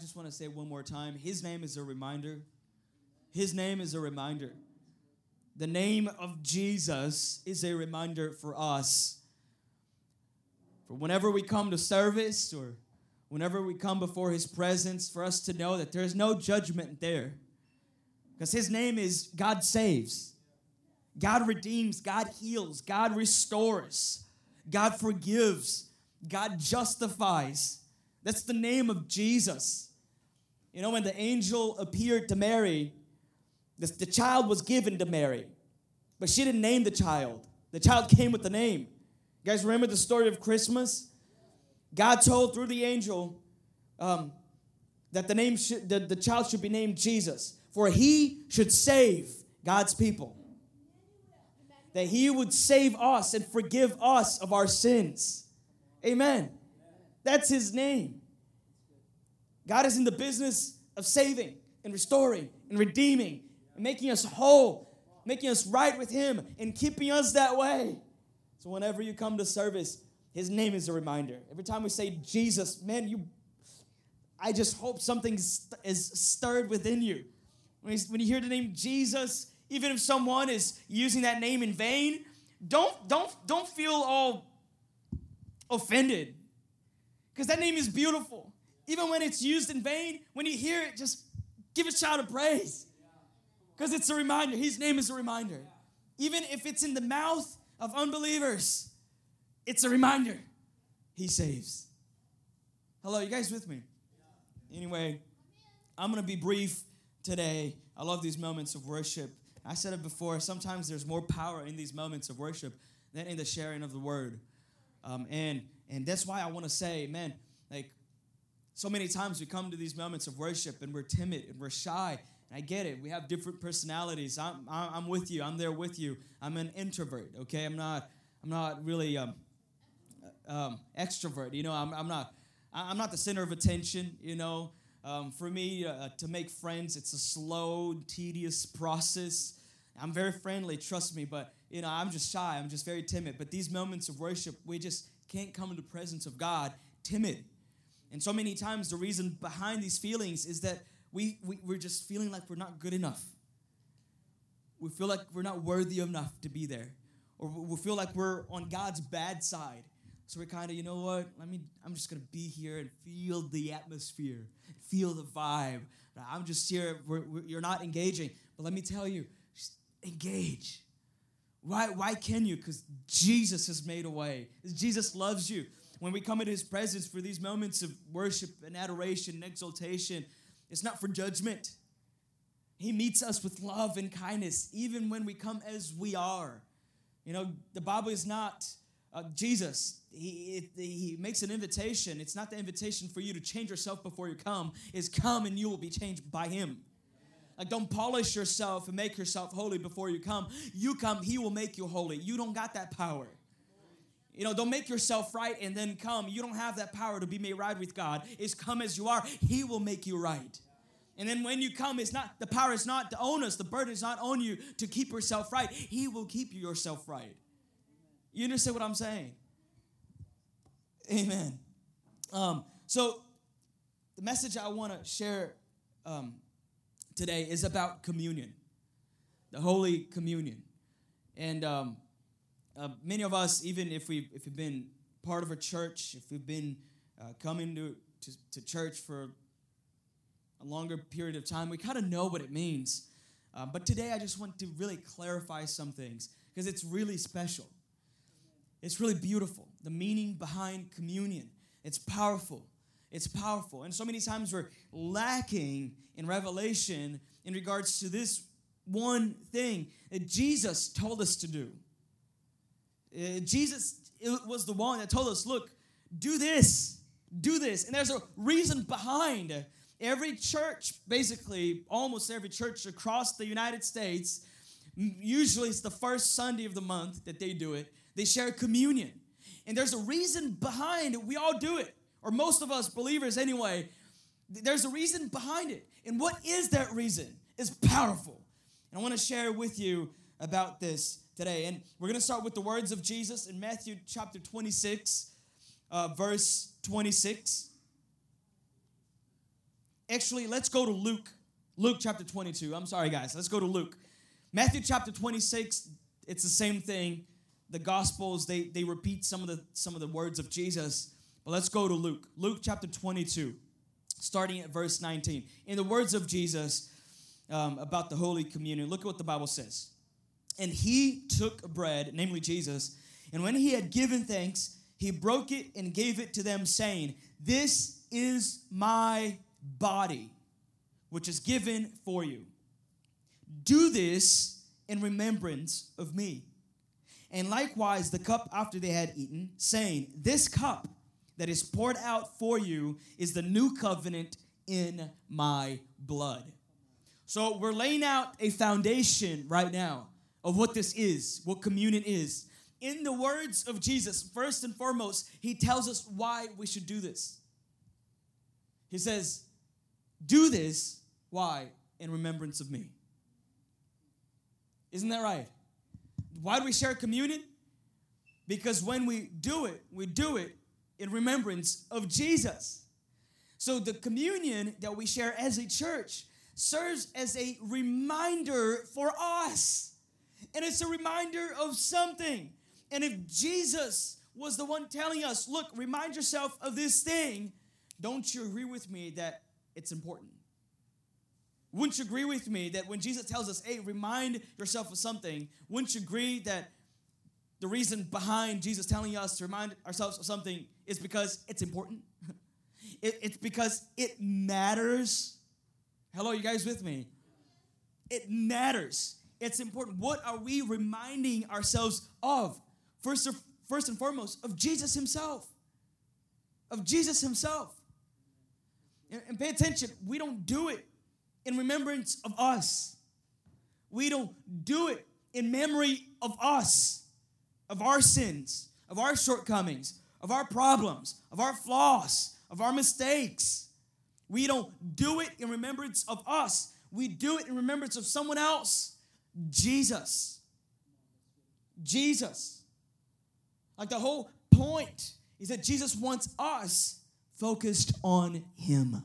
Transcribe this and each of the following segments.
just want to say one more time His name is a reminder. His name is a reminder. The name of Jesus is a reminder for us. For whenever we come to service or whenever we come before His presence, for us to know that there's no judgment there. Because His name is God saves, God redeems, God heals, God restores, God forgives, God justifies. That's the name of Jesus. You know, when the angel appeared to Mary, the, the child was given to Mary, but she didn't name the child. The child came with the name. You guys remember the story of Christmas? God told through the angel um, that the name the, the child should be named Jesus, for he should save God's people. That he would save us and forgive us of our sins. Amen. That's his name. God is in the business of saving and restoring and redeeming and making us whole, making us right with him and keeping us that way. So whenever you come to service, his name is a reminder. Every time we say Jesus, man, you I just hope something is stirred within you. When you, when you hear the name Jesus, even if someone is using that name in vain, don't don't don't feel all offended because that name is beautiful. Even when it's used in vain, when you hear it, just give a shout of praise. Because it's a reminder. His name is a reminder. Even if it's in the mouth of unbelievers, it's a reminder. He saves. Hello, you guys with me? Anyway, I'm going to be brief today. I love these moments of worship. I said it before, sometimes there's more power in these moments of worship than in the sharing of the word. Um, and and that's why I want to say, man, like so many times we come to these moments of worship and we're timid and we're shy. And I get it. We have different personalities. I'm, I'm with you. I'm there with you. I'm an introvert. Okay, I'm not. I'm not really um, um, extrovert. You know, I'm, I'm not. I'm not the center of attention. You know, um, for me uh, to make friends, it's a slow, tedious process. I'm very friendly, trust me, but you know, I'm just shy. I'm just very timid. But these moments of worship, we just can't come into the presence of God timid. And so many times, the reason behind these feelings is that we, we, we're just feeling like we're not good enough. We feel like we're not worthy enough to be there. Or we feel like we're on God's bad side. So we're kind of, you know what? Let me, I'm just to be here and feel the atmosphere, feel the vibe. I'm just here. We're, we're, you're not engaging. But let me tell you, just engage. Why, why can you? Because Jesus has made a way. Jesus loves you. When we come into his presence for these moments of worship and adoration and exaltation, it's not for judgment. He meets us with love and kindness, even when we come as we are. You know, the Bible is not uh, Jesus. He, it, he makes an invitation. It's not the invitation for you to change yourself before you come. Is come and you will be changed by Him. Like, don't polish yourself and make yourself holy before you come. You come, He will make you holy. You don't got that power. You know, don't make yourself right and then come. You don't have that power to be made right with God. Is come as you are. He will make you right. And then when you come, it's not the power is not to own us. The burden is not on you to keep yourself right. He will keep you yourself right. You understand what I'm saying? Amen. Um, so the message I want to share um, today is about communion, the Holy Communion. And um, uh, many of us, even if, we, if we've been part of a church, if we've been uh, coming to, to, to, church for a longer period of time, we kind of know what it means. Uh, but today I just want to really clarify some things because it's really special. It's really beautiful. The meaning behind communion. It's powerful. It's powerful. And so many times we're lacking in revelation in regards to this one thing that Jesus told us to do. Uh, Jesus was the one that told us, look, do this, do this. And there's a reason behind every church, basically, almost every church across the United States, usually it's the first Sunday of the month that they do it, they share communion. And there's a reason behind it. We all do it or most of us believers anyway, there's a reason behind it. And what is that reason? It's powerful. And I want to share with you about this today. And we're going to start with the words of Jesus in Matthew chapter 26, uh, verse 26. Actually, let's go to Luke. Luke chapter 22. I'm sorry, guys. Let's go to Luke. Matthew chapter 26, it's the same thing. The Gospels, they, they repeat some of the some of the words of Jesus. But let's go to Luke. Luke chapter 22, starting at verse 19. In the words of Jesus um, about the Holy Communion, look at what the Bible says. And he took bread, namely Jesus, and when he had given thanks, he broke it and gave it to them, saying, This is my body, which is given for you. Do this in remembrance of me. And likewise, the cup after they had eaten, saying, This cup that is poured out for you is the new covenant in my blood. So we're laying out a foundation right now of what this is, what communion is. In the words of Jesus, first and foremost, he tells us why we should do this. He says, Do this, why? In remembrance of me. Isn't that right? Why do we share communion? Because when we do it, we do it in remembrance of Jesus. So the communion that we share as a church serves as a reminder for us. And it's a reminder of something. And if Jesus was the one telling us, look, remind yourself of this thing, don't you agree with me that it's important? Wouldn't you agree with me that when Jesus tells us, hey, remind yourself of something, wouldn't you agree that the reason behind Jesus telling us to remind ourselves of something is because it's important? it, it's because it matters. Hello, you guys with me? It matters. It's important. What are we reminding ourselves of? First, first and foremost, of Jesus Himself. Of Jesus Himself. And, and pay attention, we don't do it in remembrance of us. We don't do it in memory of us, of our sins, of our shortcomings, of our problems, of our flaws, of our mistakes. We don't do it in remembrance of us. We do it in remembrance of someone else Jesus. Jesus. Like the whole point is that Jesus wants us focused on Him.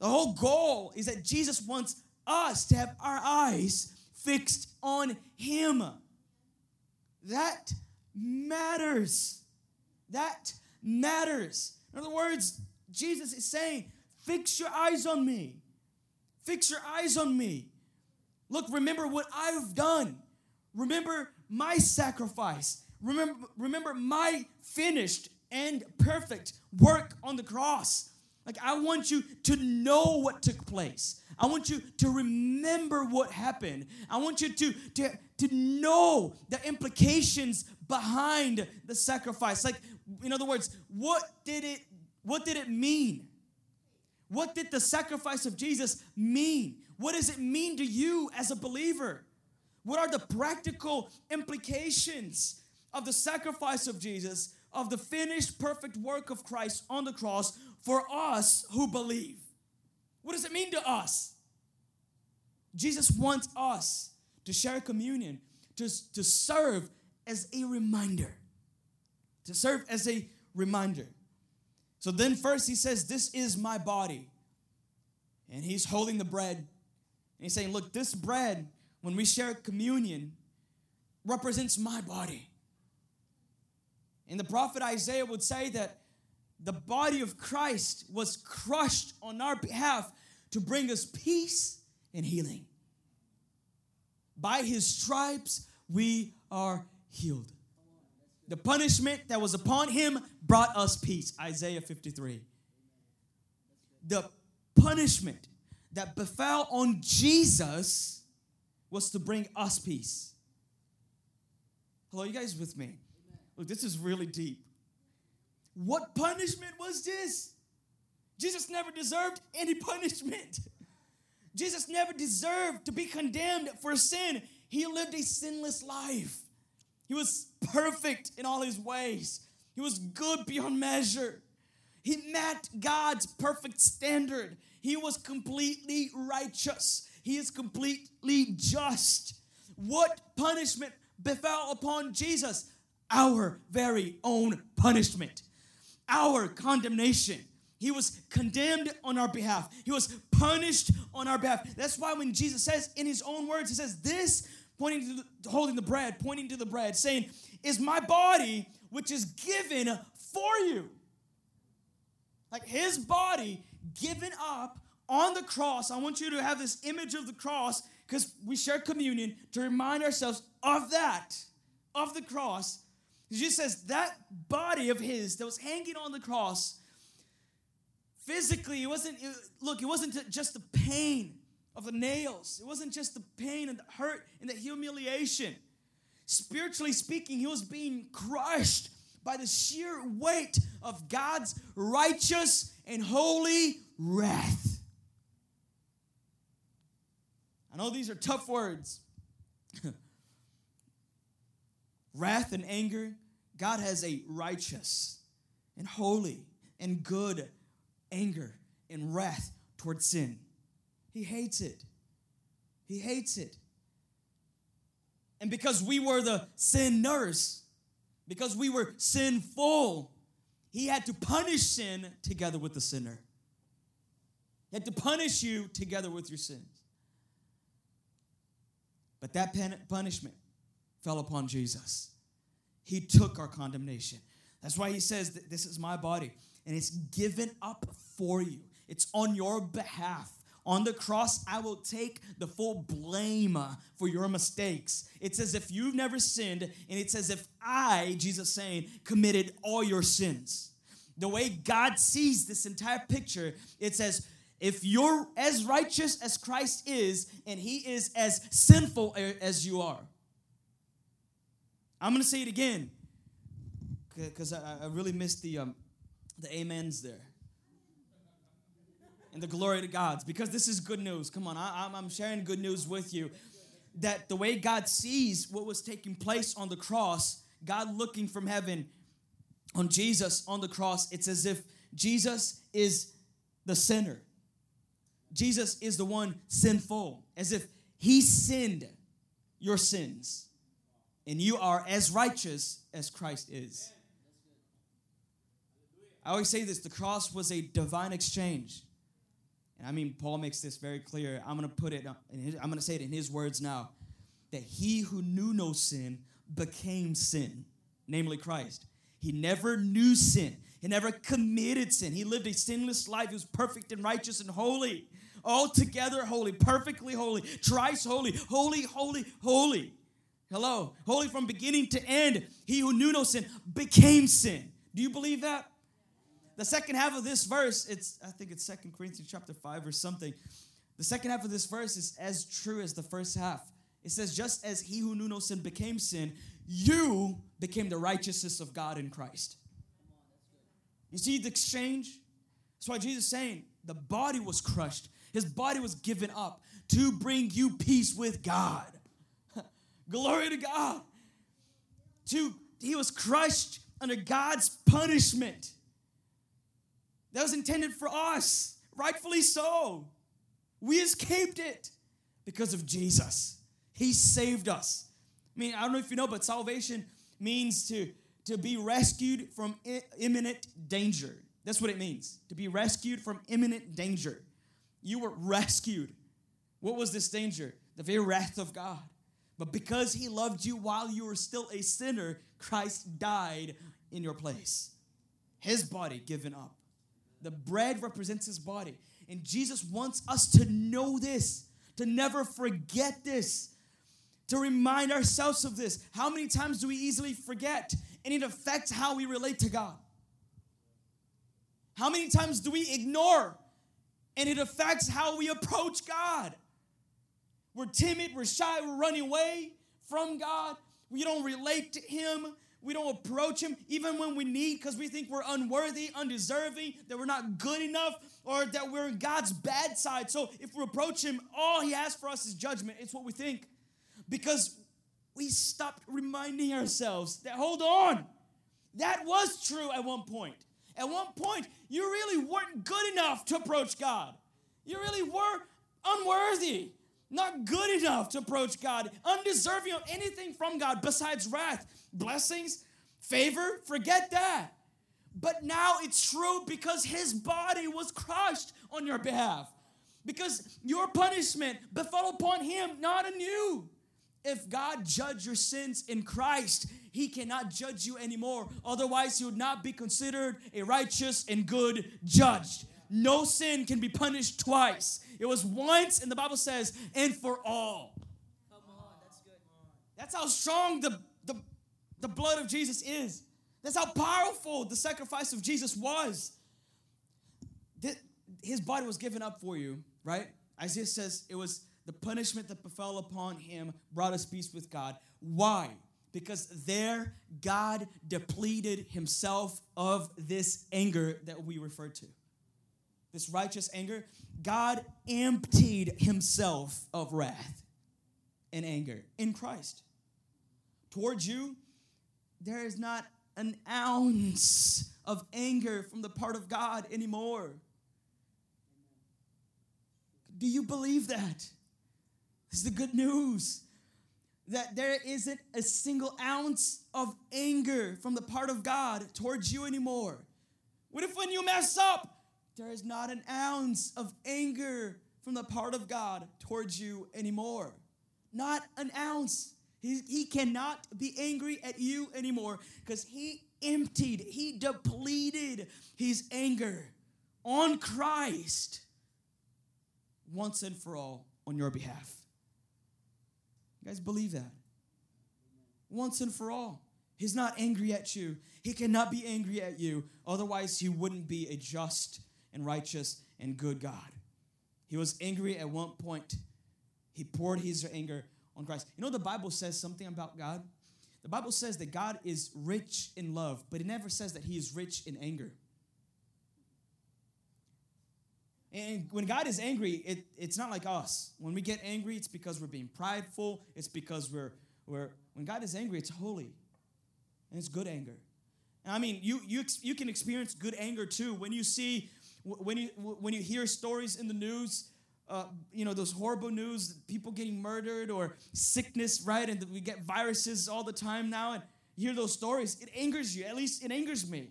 The whole goal is that Jesus wants us to have our eyes fixed on Him. That matters. That matters. In other words, Jesus is saying, Fix your eyes on me. Fix your eyes on me. Look, remember what I've done. Remember my sacrifice. Remember, remember my finished and perfect work on the cross. Like, I want you to know what took place. I want you to remember what happened. I want you to, to, to know the implications behind the sacrifice. Like, in other words, what did it what did it mean? What did the sacrifice of Jesus mean? What does it mean to you as a believer? What are the practical implications of the sacrifice of Jesus, of the finished perfect work of Christ on the cross for us who believe? What does it mean to us? Jesus wants us to share communion, to, to serve as a reminder. To serve as a reminder. So then, first, he says, This is my body. And he's holding the bread he's saying, Look, this bread, when we share communion, represents my body. And the prophet Isaiah would say that the body of Christ was crushed on our behalf to bring us peace and healing. By his stripes, we are healed. The punishment that was upon him brought us peace. Isaiah 53. The punishment that befell on Jesus was to bring us peace. Hello, you guys with me? Look, this is really deep. What punishment was this? Jesus never deserved any punishment. Jesus never deserved to be condemned for sin. He lived a sinless life. He was perfect in all his ways. He was good beyond measure. He met God's perfect standard. He was completely righteous. He is completely just. What punishment befell upon Jesus? Our very own punishment, our condemnation, He was condemned on our behalf. He was punished on our behalf. That's why when Jesus says in his own words, he says, This, pointing to the, holding the bread, pointing to the bread, saying, Is my body which is given for you. Like his body given up on the cross. I want you to have this image of the cross because we share communion to remind ourselves of that, of the cross. Jesus says that body of his that was hanging on the cross, physically, it wasn't, it, look, it wasn't just the pain of the nails, it wasn't just the pain and the hurt and the humiliation. Spiritually speaking, he was being crushed by the sheer weight of God's righteous and holy wrath. I know these are tough words. wrath and anger, God has a righteous and holy and good anger and wrath towards sin. He hates it. He hates it. And because we were the sinners, because we were sinful, he had to punish sin together with the sinner. He had to punish you together with your sins. But that punishment fell upon Jesus. He took our condemnation. That's why he says, This is my body, and it's given up for you. It's on your behalf. On the cross, I will take the full blame for your mistakes. It's as if you've never sinned, and it's as if I, Jesus saying, committed all your sins. The way God sees this entire picture, it says, if you're as righteous as Christ is, and he is as sinful as you are. I'm gonna say it again because I, I, really missed the um, the amens there and the glory to God's because this is good news. Come on, I, I'm sharing good news with you that the way God sees what was taking place on the cross, God looking from heaven on Jesus on the cross, it's as if Jesus is the sinner. Jesus is the one sinful, as if he sinned your sins, and you are as righteous as Christ is. I always say this the cross was a divine exchange. And I mean, Paul makes this very clear. I'm going to put it, uh, his, I'm going to say it in his words now that he who knew no sin became sin, namely Christ. He never knew sin, he never committed sin. He lived a sinless life. He was perfect and righteous and holy, altogether holy, perfectly holy, thrice holy, holy, holy, holy. Hello, holy from beginning to end. He who knew no sin became sin. Do you believe that? The second half of this verse, it's I think it's Second Corinthians chapter 5 or something. The second half of this verse is as true as the first half. It says, just as he who knew no sin became sin, you became the righteousness of God in Christ. You see the exchange? That's why Jesus is saying the body was crushed, his body was given up to bring you peace with God. Glory to God. To he was crushed under God's punishment that was intended for us, rightfully so. We escaped it because of Jesus. He saved us. I mean, I don't know if you know, but salvation means to, to be rescued from imminent danger. That's what it means to be rescued from imminent danger. You were rescued. What was this danger? The very wrath of God. But because He loved you while you were still a sinner, Christ died in your place. His body given up. The bread represents his body. And Jesus wants us to know this, to never forget this, to remind ourselves of this. How many times do we easily forget? And it affects how we relate to God. How many times do we ignore? And it affects how we approach God. We're timid, we're shy, we're running away from God. We don't relate to Him. We don't approach Him even when we need because we think we're unworthy, undeserving, that we're not good enough, or that we're in God's bad side. So if we approach Him, all He has for us is judgment. It's what we think because we stopped reminding ourselves that, hold on, that was true at one point. At one point, you really weren't good enough to approach God. You really were unworthy, not good enough to approach God, undeserving of anything from God besides wrath blessings, favor, forget that. But now it's true because his body was crushed on your behalf. Because your punishment befell upon him, not on you. If God judged your sins in Christ, he cannot judge you anymore. Otherwise, he would not be considered a righteous and good judge. No sin can be punished twice. It was once, and the Bible says, and for all. Come on, that's good. That's how strong the, the, blood of Jesus is. That's how powerful the sacrifice of Jesus was. His body was given up for you, right? Isaiah says it was the punishment that befell upon him brought us peace with God. Why? Because there God depleted himself of this anger that we refer to. This righteous anger, God emptied himself of wrath and anger in Christ. Towards you, there is not an ounce of anger from the part of God anymore. Do you believe that? This is the good news that there isn't a single ounce of anger from the part of God towards you anymore. What if when you mess up, there is not an ounce of anger from the part of God towards you anymore? Not an ounce. He, he cannot be angry at you anymore because he emptied, he depleted his anger on Christ once and for all on your behalf. You guys believe that? Once and for all. He's not angry at you. He cannot be angry at you. Otherwise, he wouldn't be a just and righteous and good God. He was angry at one point. He poured his anger on Christ. You know, the Bible says something about God. The Bible says that God is rich in love, but it never says that he is rich in anger. And when God is angry, it, it's not like us. When we get angry, it's because we're being prideful. It's because we're, we're when God is angry, it's holy. And it's good anger. And I mean, you, you, you can experience good anger too. When you see, when you, when you hear stories in the news uh, you know, those horrible news, people getting murdered or sickness, right? And we get viruses all the time now. And hear those stories, it angers you. At least it angers me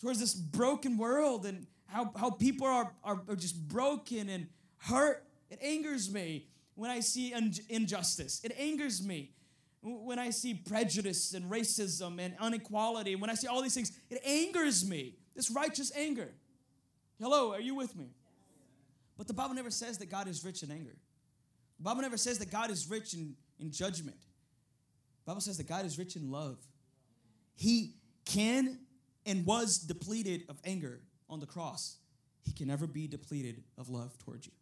towards this broken world and how, how people are, are, are just broken and hurt. It angers me when I see un- injustice. It angers me when I see prejudice and racism and inequality. When I see all these things, it angers me. This righteous anger. Hello, are you with me? But the Bible never says that God is rich in anger. The Bible never says that God is rich in, in judgment. The Bible says that God is rich in love. He can and was depleted of anger on the cross. He can never be depleted of love towards you.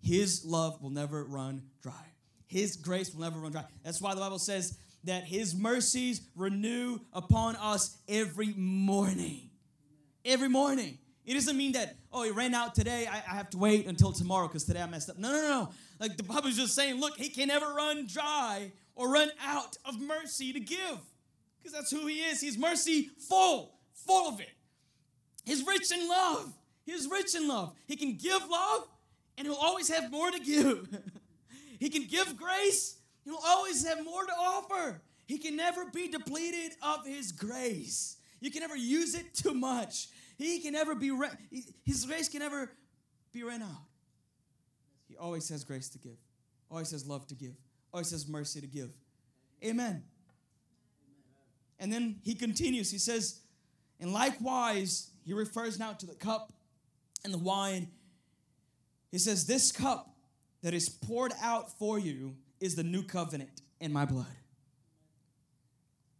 His love will never run dry. His grace will never run dry. That's why the Bible says that His mercies renew upon us every morning. Every morning. It doesn't mean that, oh, it ran out today, I, I have to wait until tomorrow because today I messed up. No, no, no. Like the Bible's just saying, look, he can never run dry or run out of mercy to give because that's who he is. He's mercy full, full of it. He's rich in love. He's rich in love. He can give love and he'll always have more to give. he can give grace, he'll always have more to offer. He can never be depleted of his grace. You can never use it too much. He can never be, re- his grace can never be ran out. He always has grace to give, always has love to give, always has mercy to give. Amen. And then he continues. He says, and likewise, he refers now to the cup and the wine. He says, This cup that is poured out for you is the new covenant in my blood.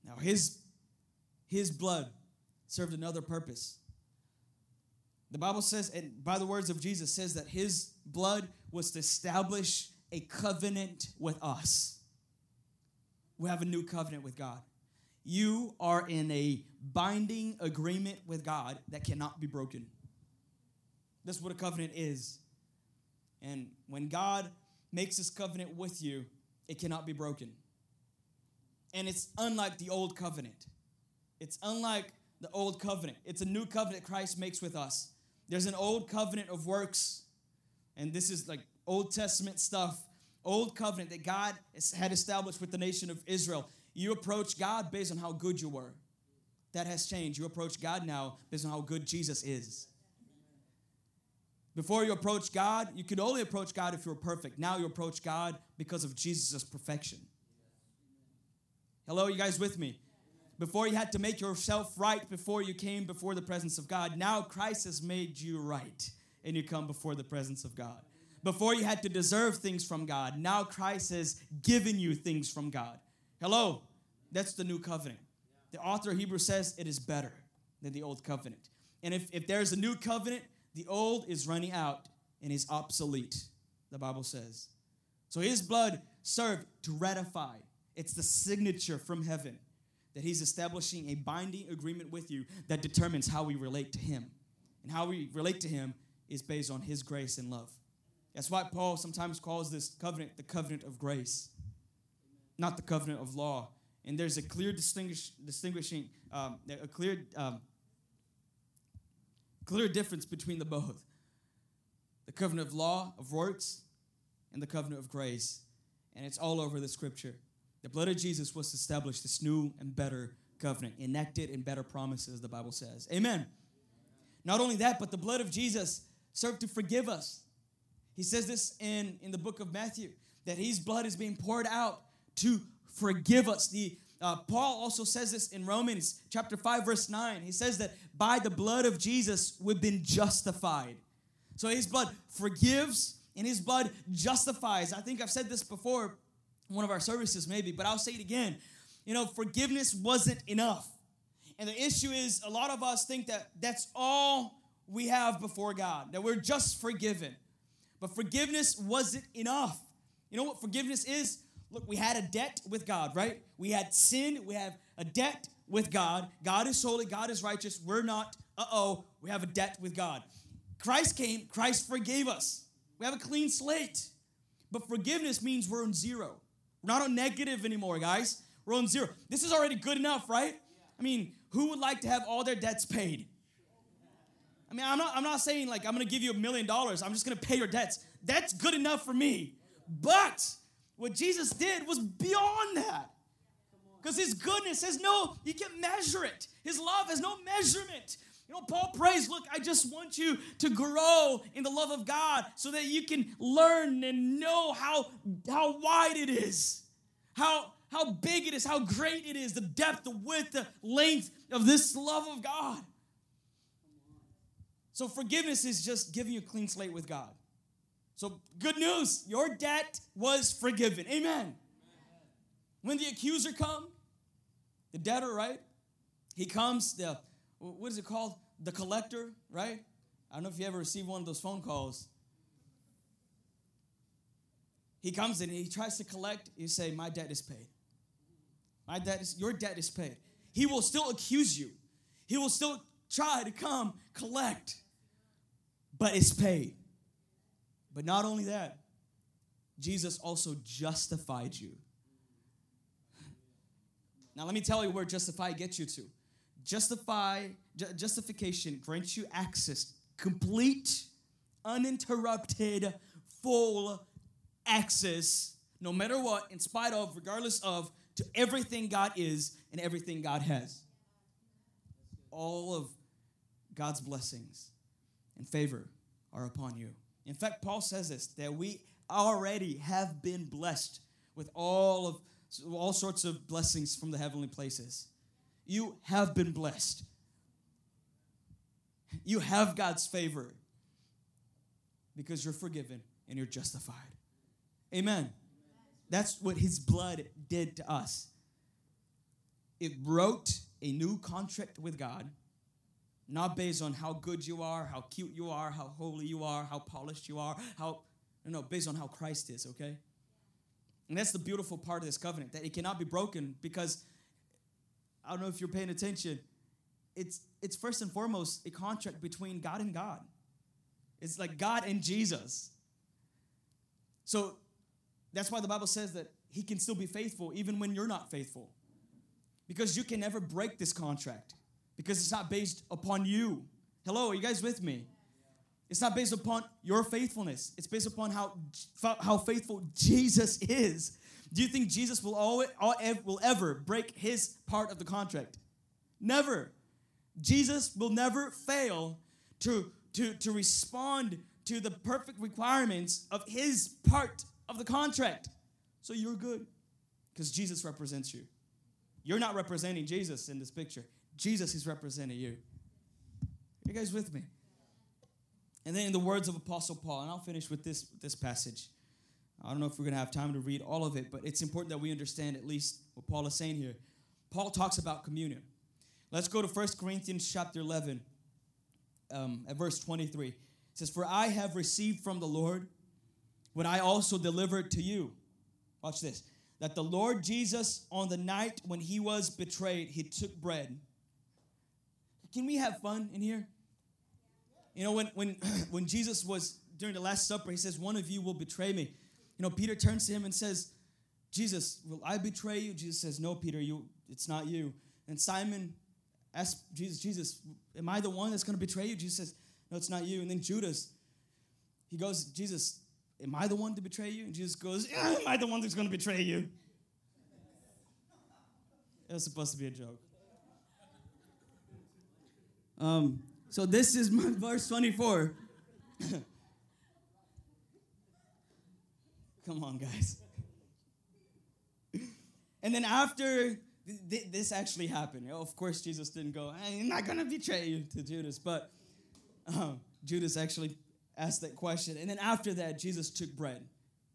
Now, his, his blood served another purpose. The Bible says, and by the words of Jesus, says that his blood was to establish a covenant with us. We have a new covenant with God. You are in a binding agreement with God that cannot be broken. That's what a covenant is. And when God makes this covenant with you, it cannot be broken. And it's unlike the old covenant. It's unlike the old covenant. It's a new covenant Christ makes with us. There's an old covenant of works, and this is like Old Testament stuff, old covenant that God had established with the nation of Israel. You approach God based on how good you were. that has changed. You approach God now based on how good Jesus is. Before you approach God, you could only approach God if you were perfect. Now you approach God because of Jesus' perfection. Hello, you guys with me? Before you had to make yourself right before you came before the presence of God, now Christ has made you right and you come before the presence of God. Before you had to deserve things from God, now Christ has given you things from God. Hello, that's the new covenant. The author of Hebrews says it is better than the old covenant. And if, if there's a new covenant, the old is running out and is obsolete, the Bible says. So his blood served to ratify. It's the signature from heaven that he's establishing a binding agreement with you that determines how we relate to him. And how we relate to him is based on his grace and love. That's why Paul sometimes calls this covenant the covenant of grace, not the covenant of law. And there's a clear distinguish, distinguishing, um, a clear um, clear difference between the both the covenant of law, of works, and the covenant of grace. And it's all over the scripture. The blood of Jesus was to establish this new and better covenant, enacted in better promises, the Bible says. Amen. Not only that, but the blood of Jesus served to forgive us. He says this in, in the book of Matthew that his blood is being poured out to forgive us. The uh, Paul also says this in Romans chapter 5, verse 9. He says that by the blood of Jesus, we've been justified. So his blood forgives and his blood justifies. I think I've said this before, one of our services maybe, but I'll say it again. You know, forgiveness wasn't enough. And the issue is, a lot of us think that that's all we have before God, that we're just forgiven. But forgiveness wasn't enough. You know what forgiveness is? Look, we had a debt with God, right? We had sin, we have a debt with God. God is holy, God is righteous. We're not, uh oh, we have a debt with God. Christ came, Christ forgave us. We have a clean slate. But forgiveness means we're on zero. We're not on negative anymore, guys. We're on zero. This is already good enough, right? I mean, who would like to have all their debts paid? I mean, I'm not, I'm not saying like I'm gonna give you a million dollars, I'm just gonna pay your debts. That's good enough for me. But what Jesus did was beyond that. Because his goodness says, no, you can't measure it. His love has no measurement. You know, Paul prays, look, I just want you to grow in the love of God so that you can learn and know how, how wide it is, how, how big it is, how great it is, the depth, the width, the length of this love of God. So forgiveness is just giving you a clean slate with God. So, good news, your debt was forgiven. Amen. When the accuser come, the debtor, right? He comes, the what is it called? The collector, right? I don't know if you ever received one of those phone calls. He comes in and he tries to collect. You say, My debt is paid. My debt is your debt is paid. He will still accuse you. He will still try to come collect, but it's paid. But not only that, Jesus also justified you. Now, let me tell you where justified gets you to. Justify, ju- justification grants you access, complete, uninterrupted, full access, no matter what, in spite of, regardless of, to everything God is and everything God has. All of God's blessings and favor are upon you. In fact, Paul says this that we already have been blessed with all of all sorts of blessings from the heavenly places. You have been blessed. You have God's favor because you're forgiven and you're justified. Amen. That's what his blood did to us. It wrote a new contract with God not based on how good you are, how cute you are, how holy you are, how polished you are, how, no, no, based on how Christ is, okay? And that's the beautiful part of this covenant, that it cannot be broken because, I don't know if you're paying attention, it's, it's first and foremost a contract between God and God. It's like God and Jesus. So that's why the Bible says that He can still be faithful even when you're not faithful. Because you can never break this contract because it's not based upon you. Hello, are you guys with me? It's not based upon your faithfulness. It's based upon how, how faithful Jesus is. Do you think Jesus will always will ever break his part of the contract? Never. Jesus will never fail to, to, to respond to the perfect requirements of his part of the contract. So you're good because Jesus represents you. You're not representing Jesus in this picture, Jesus is representing you. You guys with me? And then in the words of Apostle Paul, and I'll finish with this, this passage. I don't know if we're going to have time to read all of it, but it's important that we understand at least what Paul is saying here. Paul talks about communion. Let's go to 1 Corinthians chapter 11, um, at verse 23. It says, For I have received from the Lord what I also delivered to you. Watch this. That the Lord Jesus, on the night when he was betrayed, he took bread. Can we have fun in here? You know, when, when, when Jesus was during the Last Supper, he says, One of you will betray me. You know, Peter turns to him and says, Jesus, will I betray you? Jesus says, No, Peter, you it's not you. And Simon asks Jesus, Jesus, am I the one that's going to betray you? Jesus says, No, it's not you. And then Judas, he goes, Jesus, am I the one to betray you? And Jesus goes, Am I the one that's going to betray you? It was supposed to be a joke. Um, so this is my verse 24. Come on, guys. And then after th- this actually happened, of course, Jesus didn't go, I'm not going to betray you to Judas, but um, Judas actually asked that question. And then after that, Jesus took bread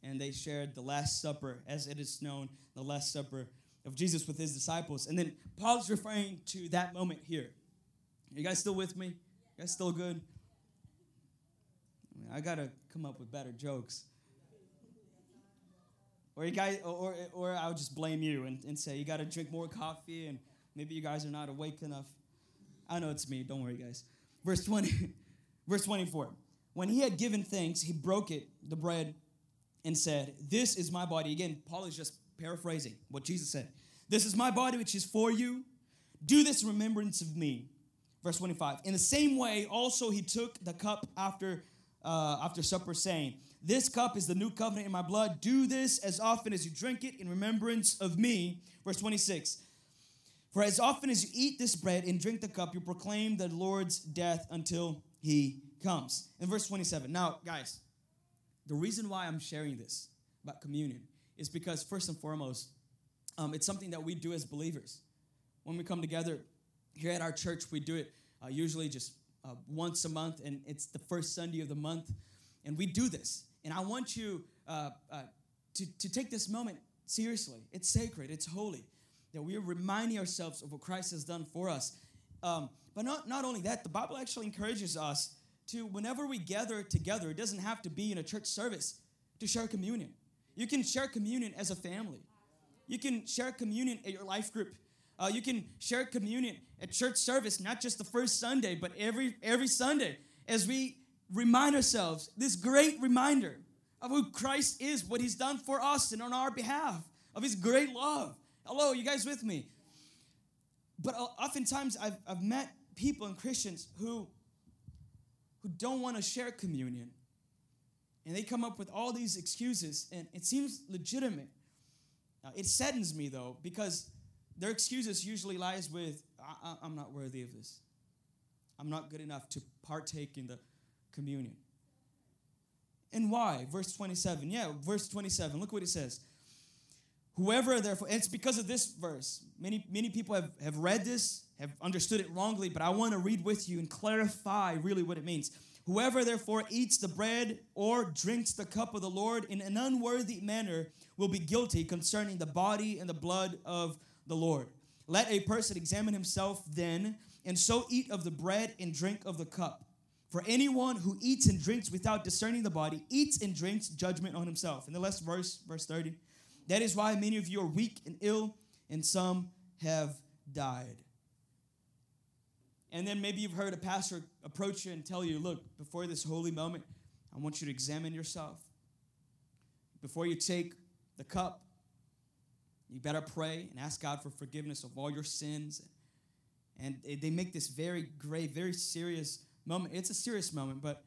and they shared the Last Supper, as it is known, the Last Supper of Jesus with his disciples. And then Paul's referring to that moment here. You guys still with me? You guys still good? I, mean, I gotta come up with better jokes. Or you guys, or, or I'll just blame you and, and say you gotta drink more coffee and maybe you guys are not awake enough. I know it's me, don't worry, guys. Verse 20, verse 24. When he had given thanks, he broke it, the bread, and said, This is my body. Again, Paul is just paraphrasing what Jesus said. This is my body, which is for you. Do this remembrance of me. Verse 25. In the same way, also he took the cup after, uh, after supper, saying, This cup is the new covenant in my blood. Do this as often as you drink it in remembrance of me. Verse 26. For as often as you eat this bread and drink the cup, you proclaim the Lord's death until he comes. In verse 27. Now, guys, the reason why I'm sharing this about communion is because, first and foremost, um, it's something that we do as believers. When we come together here at our church, we do it uh, usually just uh, once a month, and it's the first Sunday of the month. And we do this. And I want you uh, uh to, to take this moment seriously. It's sacred, it's holy, that we are reminding ourselves of what Christ has done for us. Um, but not, not only that, the Bible actually encourages us to, whenever we gather together, it doesn't have to be in a church service to share communion. You can share communion as a family. You can share communion at your life group. Uh, you can share communion at church service, not just the first Sunday, but every every Sunday, as we remind ourselves this great reminder of who Christ is, what He's done for us and on our behalf, of His great love. Hello, you guys with me? But oftentimes, I've, I've met people and Christians who who don't want to share communion, and they come up with all these excuses, and it seems legitimate. It saddens me though because their excuses usually lies with I, am not worthy of this. I'm not good enough to partake in the communion. And why? Verse 27. Yeah, verse 27. Look what it says. Whoever therefore, it's because of this verse. Many, many people have, have read this, have understood it wrongly, but I want to read with you and clarify really what it means. Whoever therefore eats the bread or drinks the cup of the Lord in an unworthy manner will be guilty concerning the body and the blood of the Lord. Let a person examine himself then, and so eat of the bread and drink of the cup. For anyone who eats and drinks without discerning the body eats and drinks judgment on himself. And the last verse, verse 30. That is why many of you are weak and ill, and some have died. And then maybe you've heard a pastor approach you and tell you, look, before this holy moment, I want you to examine yourself. Before you take the cup, you better pray and ask God for forgiveness of all your sins. And they make this very grave, very serious moment. It's a serious moment, but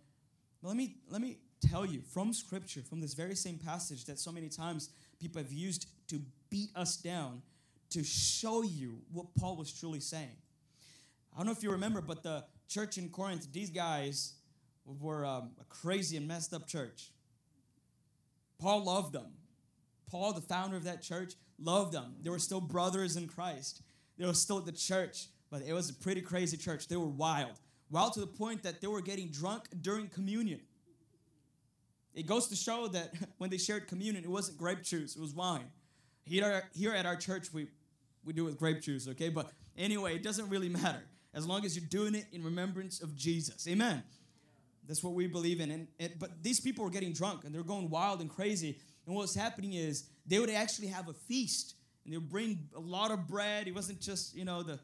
let me let me tell you from scripture, from this very same passage that so many times people have used to beat us down, to show you what Paul was truly saying. I don't know if you remember, but the church in Corinth, these guys were um, a crazy and messed up church. Paul loved them. Paul, the founder of that church, loved them. They were still brothers in Christ. They were still at the church, but it was a pretty crazy church. They were wild. Wild to the point that they were getting drunk during communion. It goes to show that when they shared communion, it wasn't grape juice, it was wine. Here, here at our church, we, we do it with grape juice, okay? But anyway, it doesn't really matter as long as you're doing it in remembrance of Jesus. Amen. That's what we believe in. And, and but these people were getting drunk and they're going wild and crazy. And what's happening is they would actually have a feast and they would bring a lot of bread. It wasn't just, you know, the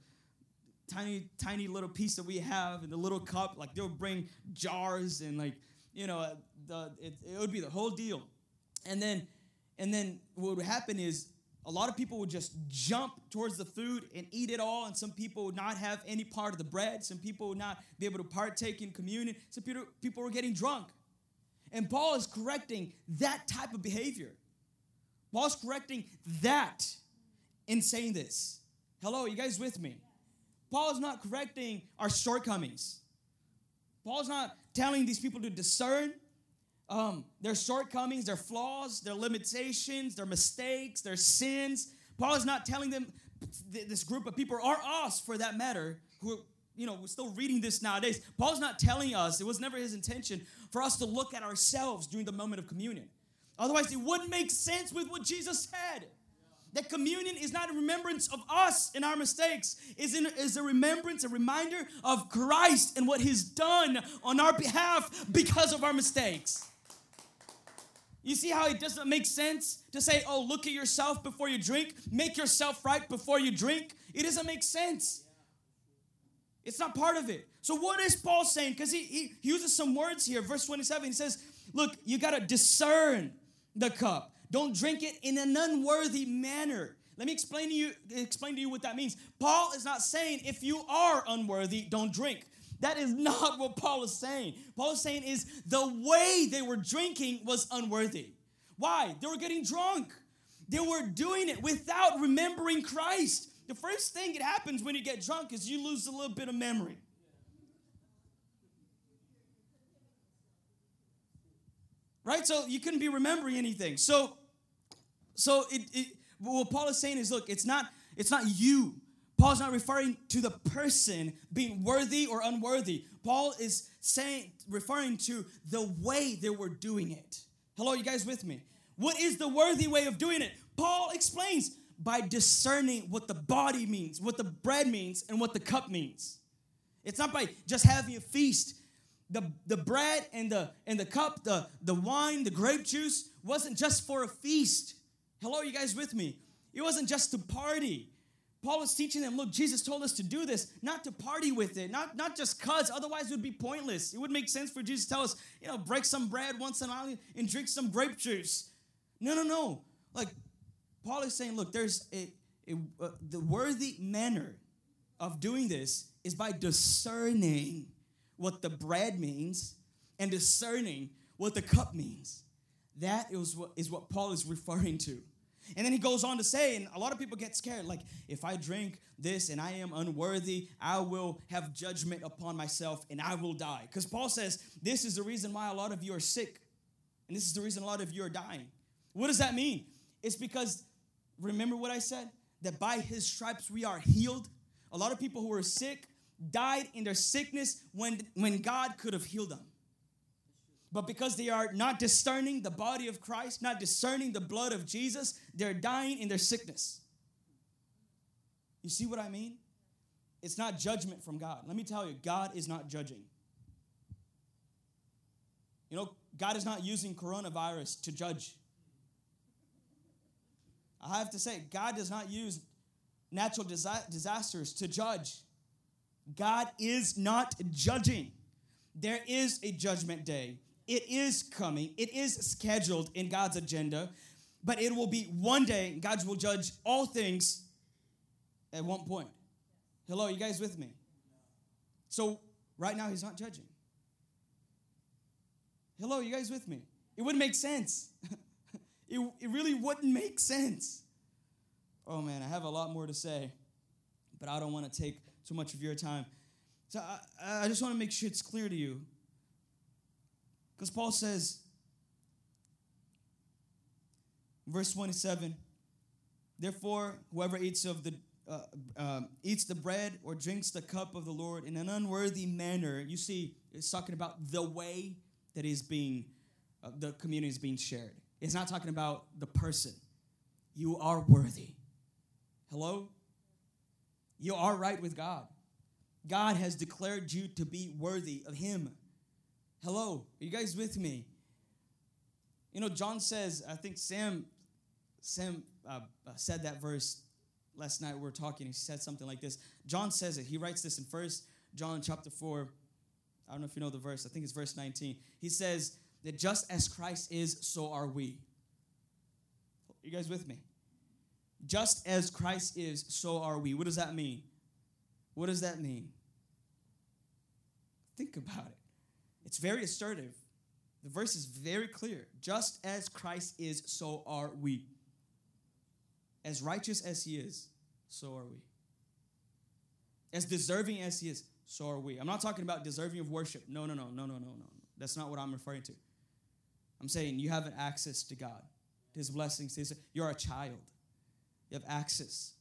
tiny, tiny little piece that we have in the little cup. Like they'll bring jars and like, you know, the it, it would be the whole deal. And then and then what would happen is a lot of people would just jump towards the food and eat it all, and some people would not have any part of the bread. Some people would not be able to partake in communion. Some people, people were getting drunk. And Paul is correcting that type of behavior. Paul's correcting that in saying this. Hello, you guys with me? Paul is not correcting our shortcomings. Paul's not telling these people to discern um, their shortcomings, their flaws, their limitations, their mistakes, their sins. Paul is not telling them, this group of people, or us for that matter, who you know, we're still reading this nowadays. Paul's not telling us, it was never his intention for us to look at ourselves during the moment of communion. Otherwise, it wouldn't make sense with what Jesus said. That communion is not a remembrance of us and our mistakes, is, in, is a remembrance, a reminder of Christ and what He's done on our behalf because of our mistakes. You see how it doesn't make sense to say, oh, look at yourself before you drink, make yourself right before you drink? It doesn't make sense. It's not part of it. So, what is Paul saying? Because he, he uses some words here. Verse 27, he says, Look, you got to discern the cup. Don't drink it in an unworthy manner. Let me explain to you explain to you what that means. Paul is not saying if you are unworthy, don't drink. That is not what Paul is saying. Paul is saying is the way they were drinking was unworthy. Why? They were getting drunk. They were doing it without remembering Christ. The first thing that happens when you get drunk is you lose a little bit of memory. Right? So you couldn't be remembering anything. So so it, it what Paul is saying is look, it's not it's not you Paul's not referring to the person being worthy or unworthy. Paul is saying, referring to the way they were doing it. Hello, you guys with me? What is the worthy way of doing it? Paul explains by discerning what the body means, what the bread means, and what the cup means. It's not by just having a feast. The, the bread and the and the cup, the, the wine, the grape juice wasn't just for a feast. Hello, you guys with me? It wasn't just to party. Paul is teaching them, look, Jesus told us to do this, not to party with it, not, not just cuz, otherwise it would be pointless. It would make sense for Jesus to tell us, you know, break some bread once in a while and drink some grape juice. No, no, no. Like, Paul is saying, look, there's a, a uh, the worthy manner of doing this is by discerning what the bread means and discerning what the cup means. That is what, is what Paul is referring to. And then he goes on to say, and a lot of people get scared like, if I drink this and I am unworthy, I will have judgment upon myself and I will die. Because Paul says, this is the reason why a lot of you are sick. And this is the reason a lot of you are dying. What does that mean? It's because, remember what I said? That by his stripes we are healed. A lot of people who were sick died in their sickness when, when God could have healed them. But because they are not discerning the body of Christ, not discerning the blood of Jesus, they're dying in their sickness. You see what I mean? It's not judgment from God. Let me tell you, God is not judging. You know, God is not using coronavirus to judge. I have to say, God does not use natural disasters to judge. God is not judging. There is a judgment day. It is coming, it is scheduled in God's agenda, but it will be one day God will judge all things at one point. Hello, you guys with me? So, right now, He's not judging. Hello, you guys with me? It wouldn't make sense. it, it really wouldn't make sense. Oh man, I have a lot more to say, but I don't want to take too much of your time. So I, I just want to make sure it's clear to you. Because Paul says, verse 27, therefore, whoever eats of the uh, uh, eats the bread or drinks the cup of the Lord in an unworthy manner, you see, it's talking about the way that is being, uh, the community is being shared. It's not talking about the person. You are worthy. Hello? You are right with God. God has declared you to be worthy of Him. Hello? Are you guys with me? You know, John says, I think Sam, Sam uh, uh said that verse last night we were talking, he said something like this. John says it. He writes this in First John chapter 4. I don't know if you know the verse. I think it's verse 19. He says that just as Christ is, so are we. You guys with me? Just as Christ is, so are we. What does that mean? What does that mean? Think about it. It's very assertive. The verse is very clear. Just as Christ is, so are we. As righteous as he is, so are we. As deserving as he is, so are we. I'm not talking about deserving of worship. No, no, no, no, no, no, no. That's not what I'm referring to. I'm saying you have access to God, to his blessings. His, you're a child. You have access.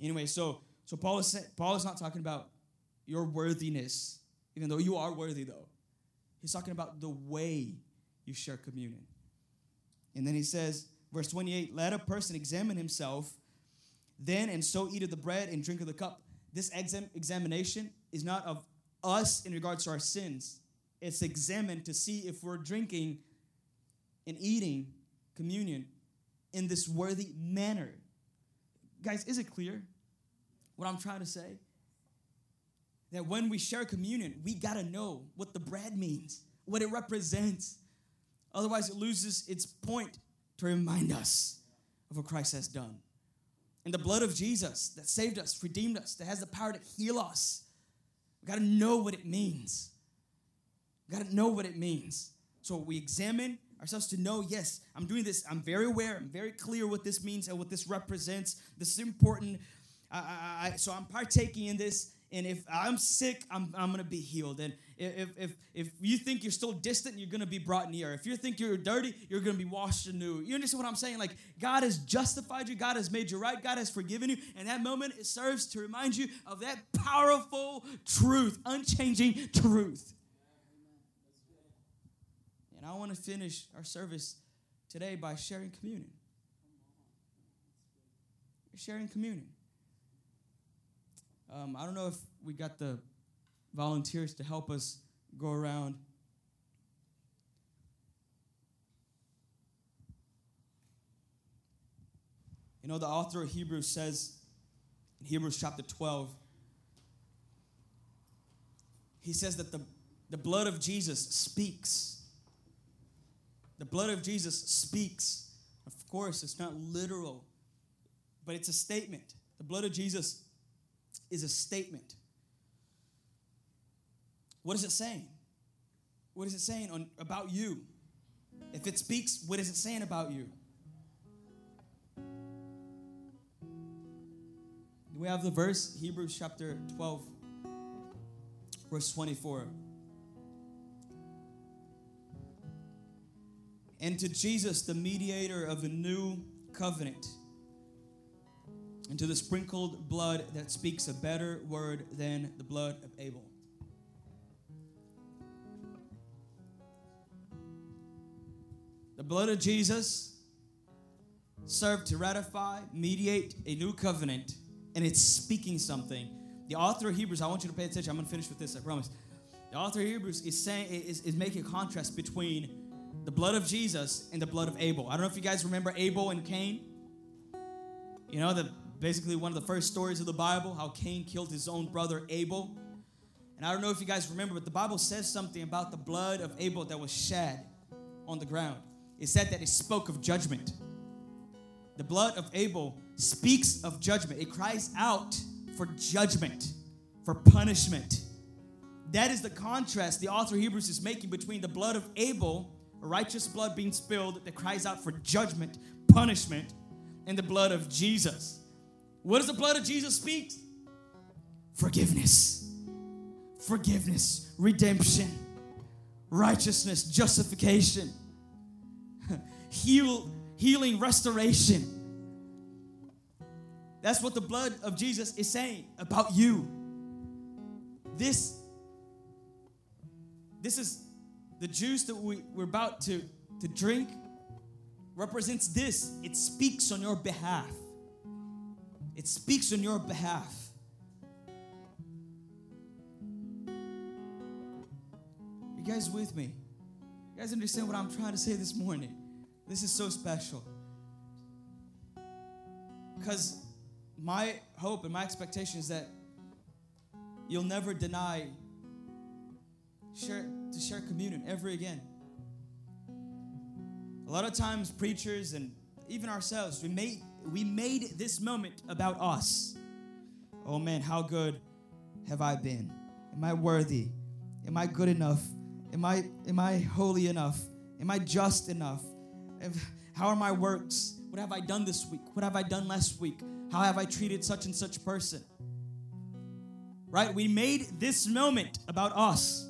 Anyway, so so Paul is Paul is not talking about your worthiness, even though you are worthy though. He's talking about the way you share communion. And then he says, Verse 28 Let a person examine himself, then and so eat of the bread and drink of the cup. This exam- examination is not of us in regards to our sins, it's examined to see if we're drinking and eating communion in this worthy manner. Guys, is it clear what I'm trying to say? That when we share communion, we got to know what the bread means, what it represents. Otherwise, it loses its point to remind us of what Christ has done. And the blood of Jesus that saved us, redeemed us, that has the power to heal us. We got to know what it means. We got to know what it means. So we examine ourselves to know, yes, I'm doing this. I'm very aware. I'm very clear what this means and what this represents. This is important. I, I, I, so I'm partaking in this and if I'm sick, I'm, I'm gonna be healed. And if, if, if you think you're still distant, you're gonna be brought near. If you think you're dirty, you're gonna be washed anew. You understand what I'm saying? Like God has justified you, God has made you right, God has forgiven you, and that moment it serves to remind you of that powerful truth, unchanging truth. And I want to finish our service today by sharing communion. Sharing communion. Um, I don't know if we got the volunteers to help us go around. You know, the author of Hebrews says in Hebrews chapter 12, he says that the, the blood of Jesus speaks. The blood of Jesus speaks. Of course, it's not literal, but it's a statement. The blood of Jesus is a statement. What is it saying? What is it saying on, about you? If it speaks, what is it saying about you? We have the verse, Hebrews chapter 12, verse 24. And to Jesus, the mediator of a new covenant and to the sprinkled blood that speaks a better word than the blood of Abel. The blood of Jesus served to ratify, mediate a new covenant, and it's speaking something. The author of Hebrews, I want you to pay attention. I'm going to finish with this, I promise. The author of Hebrews is saying is, is making a contrast between the blood of Jesus and the blood of Abel. I don't know if you guys remember Abel and Cain. You know, the basically one of the first stories of the Bible, how Cain killed his own brother Abel. And I don't know if you guys remember, but the Bible says something about the blood of Abel that was shed on the ground. It said that it spoke of judgment. The blood of Abel speaks of judgment, it cries out for judgment, for punishment. That is the contrast the author Hebrews is making between the blood of Abel, righteous blood being spilled that cries out for judgment, punishment, and the blood of Jesus what does the blood of Jesus speak? forgiveness, forgiveness, redemption, righteousness, justification, heal, healing, restoration. That's what the blood of Jesus is saying about you. This, this is the juice that we, we're about to, to drink represents this. It speaks on your behalf. It speaks on your behalf. You guys with me? You guys understand what I'm trying to say this morning? This is so special. Because my hope and my expectation is that you'll never deny share, to share communion ever again. A lot of times, preachers and even ourselves, we made, we made this moment about us. Oh man, how good have I been? Am I worthy? Am I good enough? Am I, am I holy enough? Am I just enough? How are my works? What have I done this week? What have I done last week? How have I treated such and such person? Right? We made this moment about us.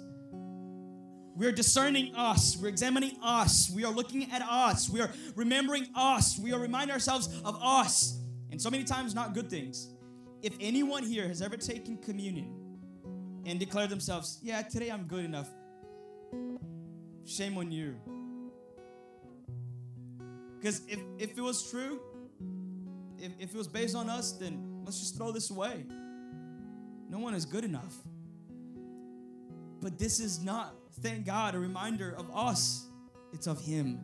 We're discerning us. We're examining us. We are looking at us. We are remembering us. We are reminding ourselves of us. And so many times, not good things. If anyone here has ever taken communion and declared themselves, yeah, today I'm good enough, shame on you. Because if, if it was true, if, if it was based on us, then let's just throw this away. No one is good enough. But this is not thank God, a reminder of us. It's of Him,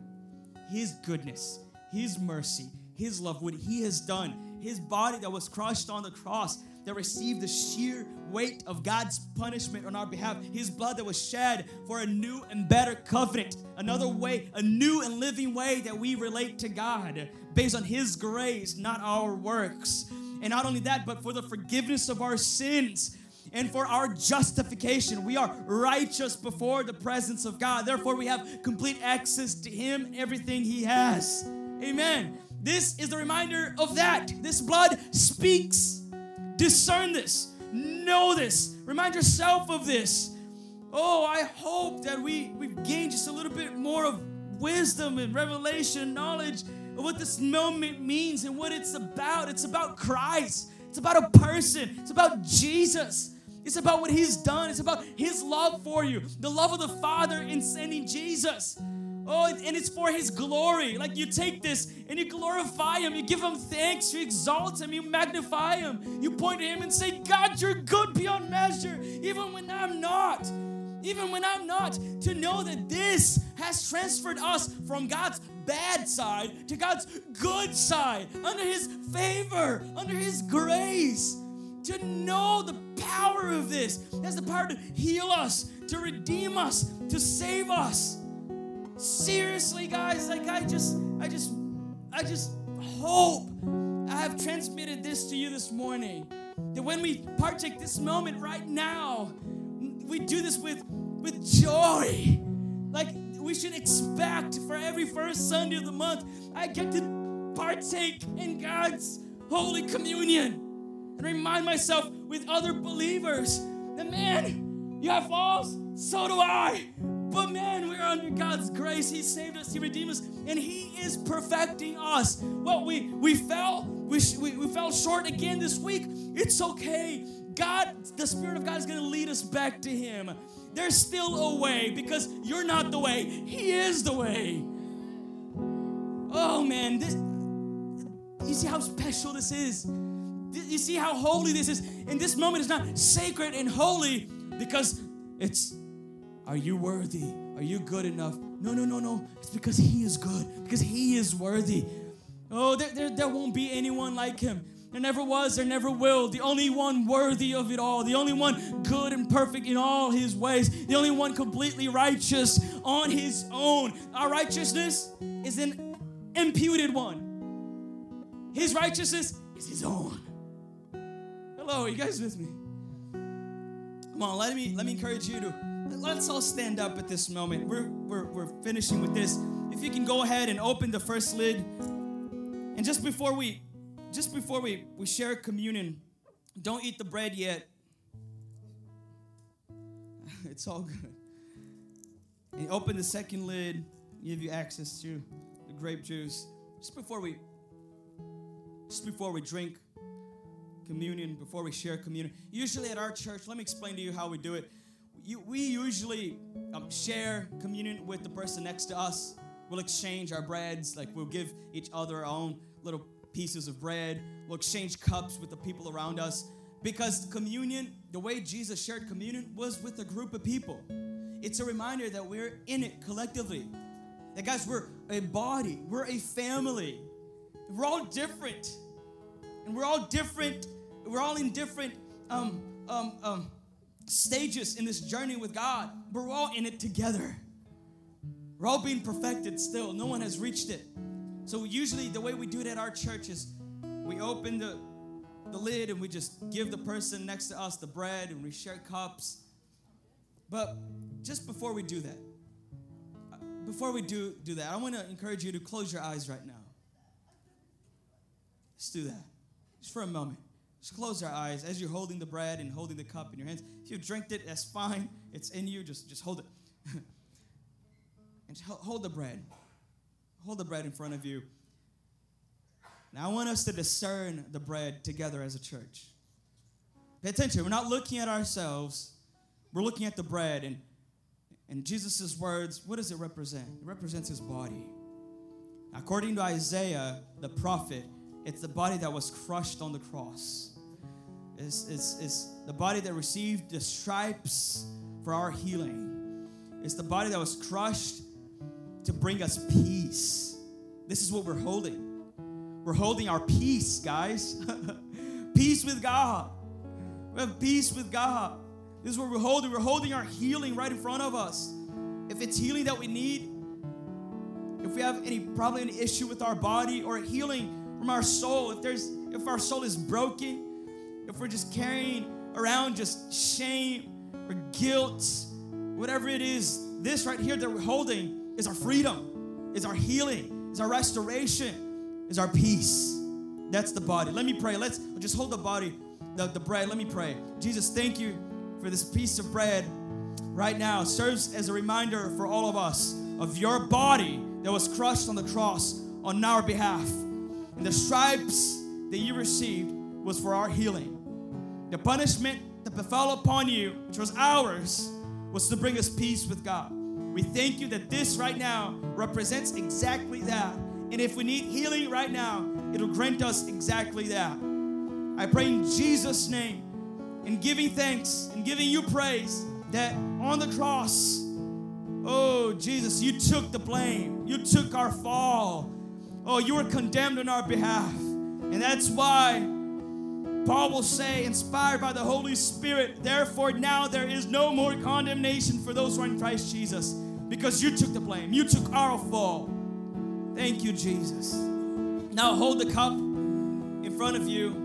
His goodness, His mercy, His love, what He has done, His body that was crushed on the cross, that received the sheer weight of God's punishment on our behalf, His blood that was shed for a new and better covenant, another way, a new and living way that we relate to God based on His grace, not our works. And not only that, but for the forgiveness of our sins and for our justification. We are righteous before the presence of God. Therefore, we have complete access to Him, everything He has. Amen. This is the reminder of that. This blood speaks. Discern this. Know this. Remind yourself of this. Oh, I hope that we, we've gained just a little bit more of wisdom and revelation, knowledge of what this moment means and what it's about. It's about Christ. It's about a person. It's about Jesus. It's about what He's done. It's about His love for you, the love of the Father in sending Jesus. Oh, and it's for His glory. Like you take this and you glorify Him, you give Him thanks, you exalt Him, you magnify Him, you point to Him and say, God, you're good beyond measure, even when I'm not. Even when I'm not, to know that this has transferred us from God's bad side to God's good side, under His favor, under His grace to know the power of this. Has the power to heal us, to redeem us, to save us. Seriously, guys, like I just, I just, I just hope I have transmitted this to you this morning. That when we partake this moment right now, we do this with with joy. Like we should expect for every first Sunday of the month, I get to partake in God's Holy Communion remind myself with other believers that, man, you have falls, so do I. But man, we're under God's grace. He saved us, He redeemed us, and He is perfecting us. Well, we we fell, we, we, we fell short again this week. It's okay. God, the Spirit of God is going to lead us back to Him. There's still a way because you're not the way, He is the way. Oh man, this you see how special this is. You see how holy this is? And this moment is not sacred and holy because it's, are you worthy? Are you good enough? No, no, no, no. It's because He is good, because He is worthy. Oh, there, there, there won't be anyone like Him. There never was, there never will. The only one worthy of it all. The only one good and perfect in all his ways. The only one completely righteous on his own. Our righteousness is an imputed one. His righteousness is his own. Hello, you guys with me? Come on, let me let me encourage you to let's all stand up at this moment. We're we're we're finishing with this. If you can go ahead and open the first lid. And just before we just before we, we share communion, don't eat the bread yet. It's all good. And open the second lid, give you access to the grape juice. Just before we just before we drink communion, before we share communion. Usually at our church, let me explain to you how we do it. You, we usually um, share communion with the person next to us. We'll exchange our breads, like we'll give each other our own little pieces of bread. We'll exchange cups with the people around us. Because communion, the way Jesus shared communion was with a group of people. It's a reminder that we're in it collectively. That guys, we're a body, we're a family. We're all different. And we're all different. We're all in different um, um, um, stages in this journey with God, but we're all in it together. We're all being perfected still. No one has reached it. So usually the way we do it at our church is we open the the lid and we just give the person next to us the bread and we share cups. But just before we do that, before we do do that, I want to encourage you to close your eyes right now. Let's do that. Just for a moment. Just close your eyes as you're holding the bread and holding the cup in your hands. If you've drank it, that's fine. It's in you. Just, just hold it. and hold the bread. Hold the bread in front of you. Now, I want us to discern the bread together as a church. Pay attention. We're not looking at ourselves, we're looking at the bread. And, and Jesus' words, what does it represent? It represents his body. According to Isaiah, the prophet, it's the body that was crushed on the cross. It's, the body that received the stripes for our healing. It's the body that was crushed to bring us peace. This is what we're holding. We're holding our peace, guys. peace with God. We have peace with God. This is what we're holding. We're holding our healing right in front of us. If it's healing that we need, if we have any probably any issue with our body or healing from our soul, if there's if our soul is broken, if we're just carrying around just shame or guilt, whatever it is, this right here that we're holding is our freedom, is our healing, is our restoration is our peace. That's the body. Let me pray. Let's just hold the body, the, the bread. Let me pray. Jesus, thank you for this piece of bread right now. It serves as a reminder for all of us of your body that was crushed on the cross on our behalf. And the stripes that you received was for our healing. The punishment that befell upon you, which was ours, was to bring us peace with God. We thank you that this right now represents exactly that and if we need healing right now, it'll grant us exactly that. I pray in Jesus' name, in giving thanks and giving you praise, that on the cross, oh Jesus, you took the blame, you took our fall. Oh, you were condemned on our behalf. And that's why Paul will say, inspired by the Holy Spirit, therefore now there is no more condemnation for those who are in Christ Jesus, because you took the blame, you took our fall. Thank you, Jesus. Now hold the cup in front of you.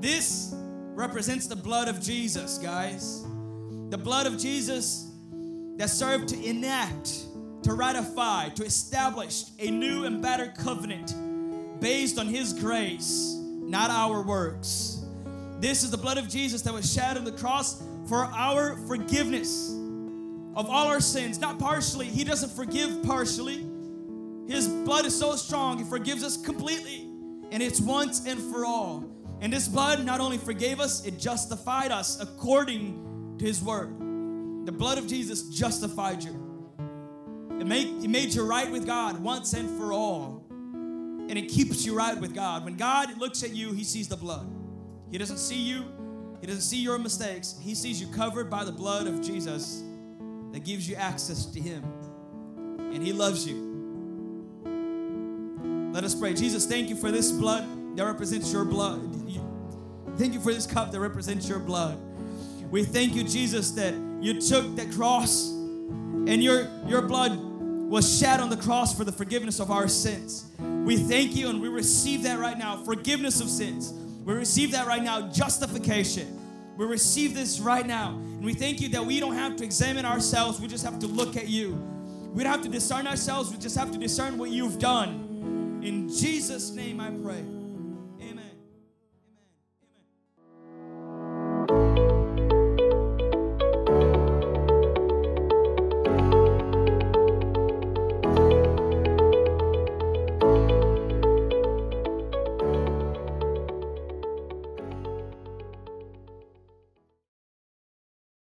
This represents the blood of Jesus, guys. The blood of Jesus that served to enact, to ratify, to establish a new and better covenant based on His grace, not our works. This is the blood of Jesus that was shed on the cross for our forgiveness of all our sins, not partially. He doesn't forgive partially. His blood is so strong, He forgives us completely. And it's once and for all. And this blood not only forgave us, it justified us according to His word. The blood of Jesus justified you. It made, it made you right with God once and for all. And it keeps you right with God. When God looks at you, He sees the blood. He doesn't see you, He doesn't see your mistakes. He sees you covered by the blood of Jesus that gives you access to Him. And He loves you. Let us pray. Jesus, thank you for this blood that represents your blood. Thank you for this cup that represents your blood. We thank you, Jesus, that you took that cross and your, your blood was shed on the cross for the forgiveness of our sins. We thank you and we receive that right now forgiveness of sins. We receive that right now justification. We receive this right now. And we thank you that we don't have to examine ourselves, we just have to look at you. We don't have to discern ourselves, we just have to discern what you've done. In Jesus' name I pray.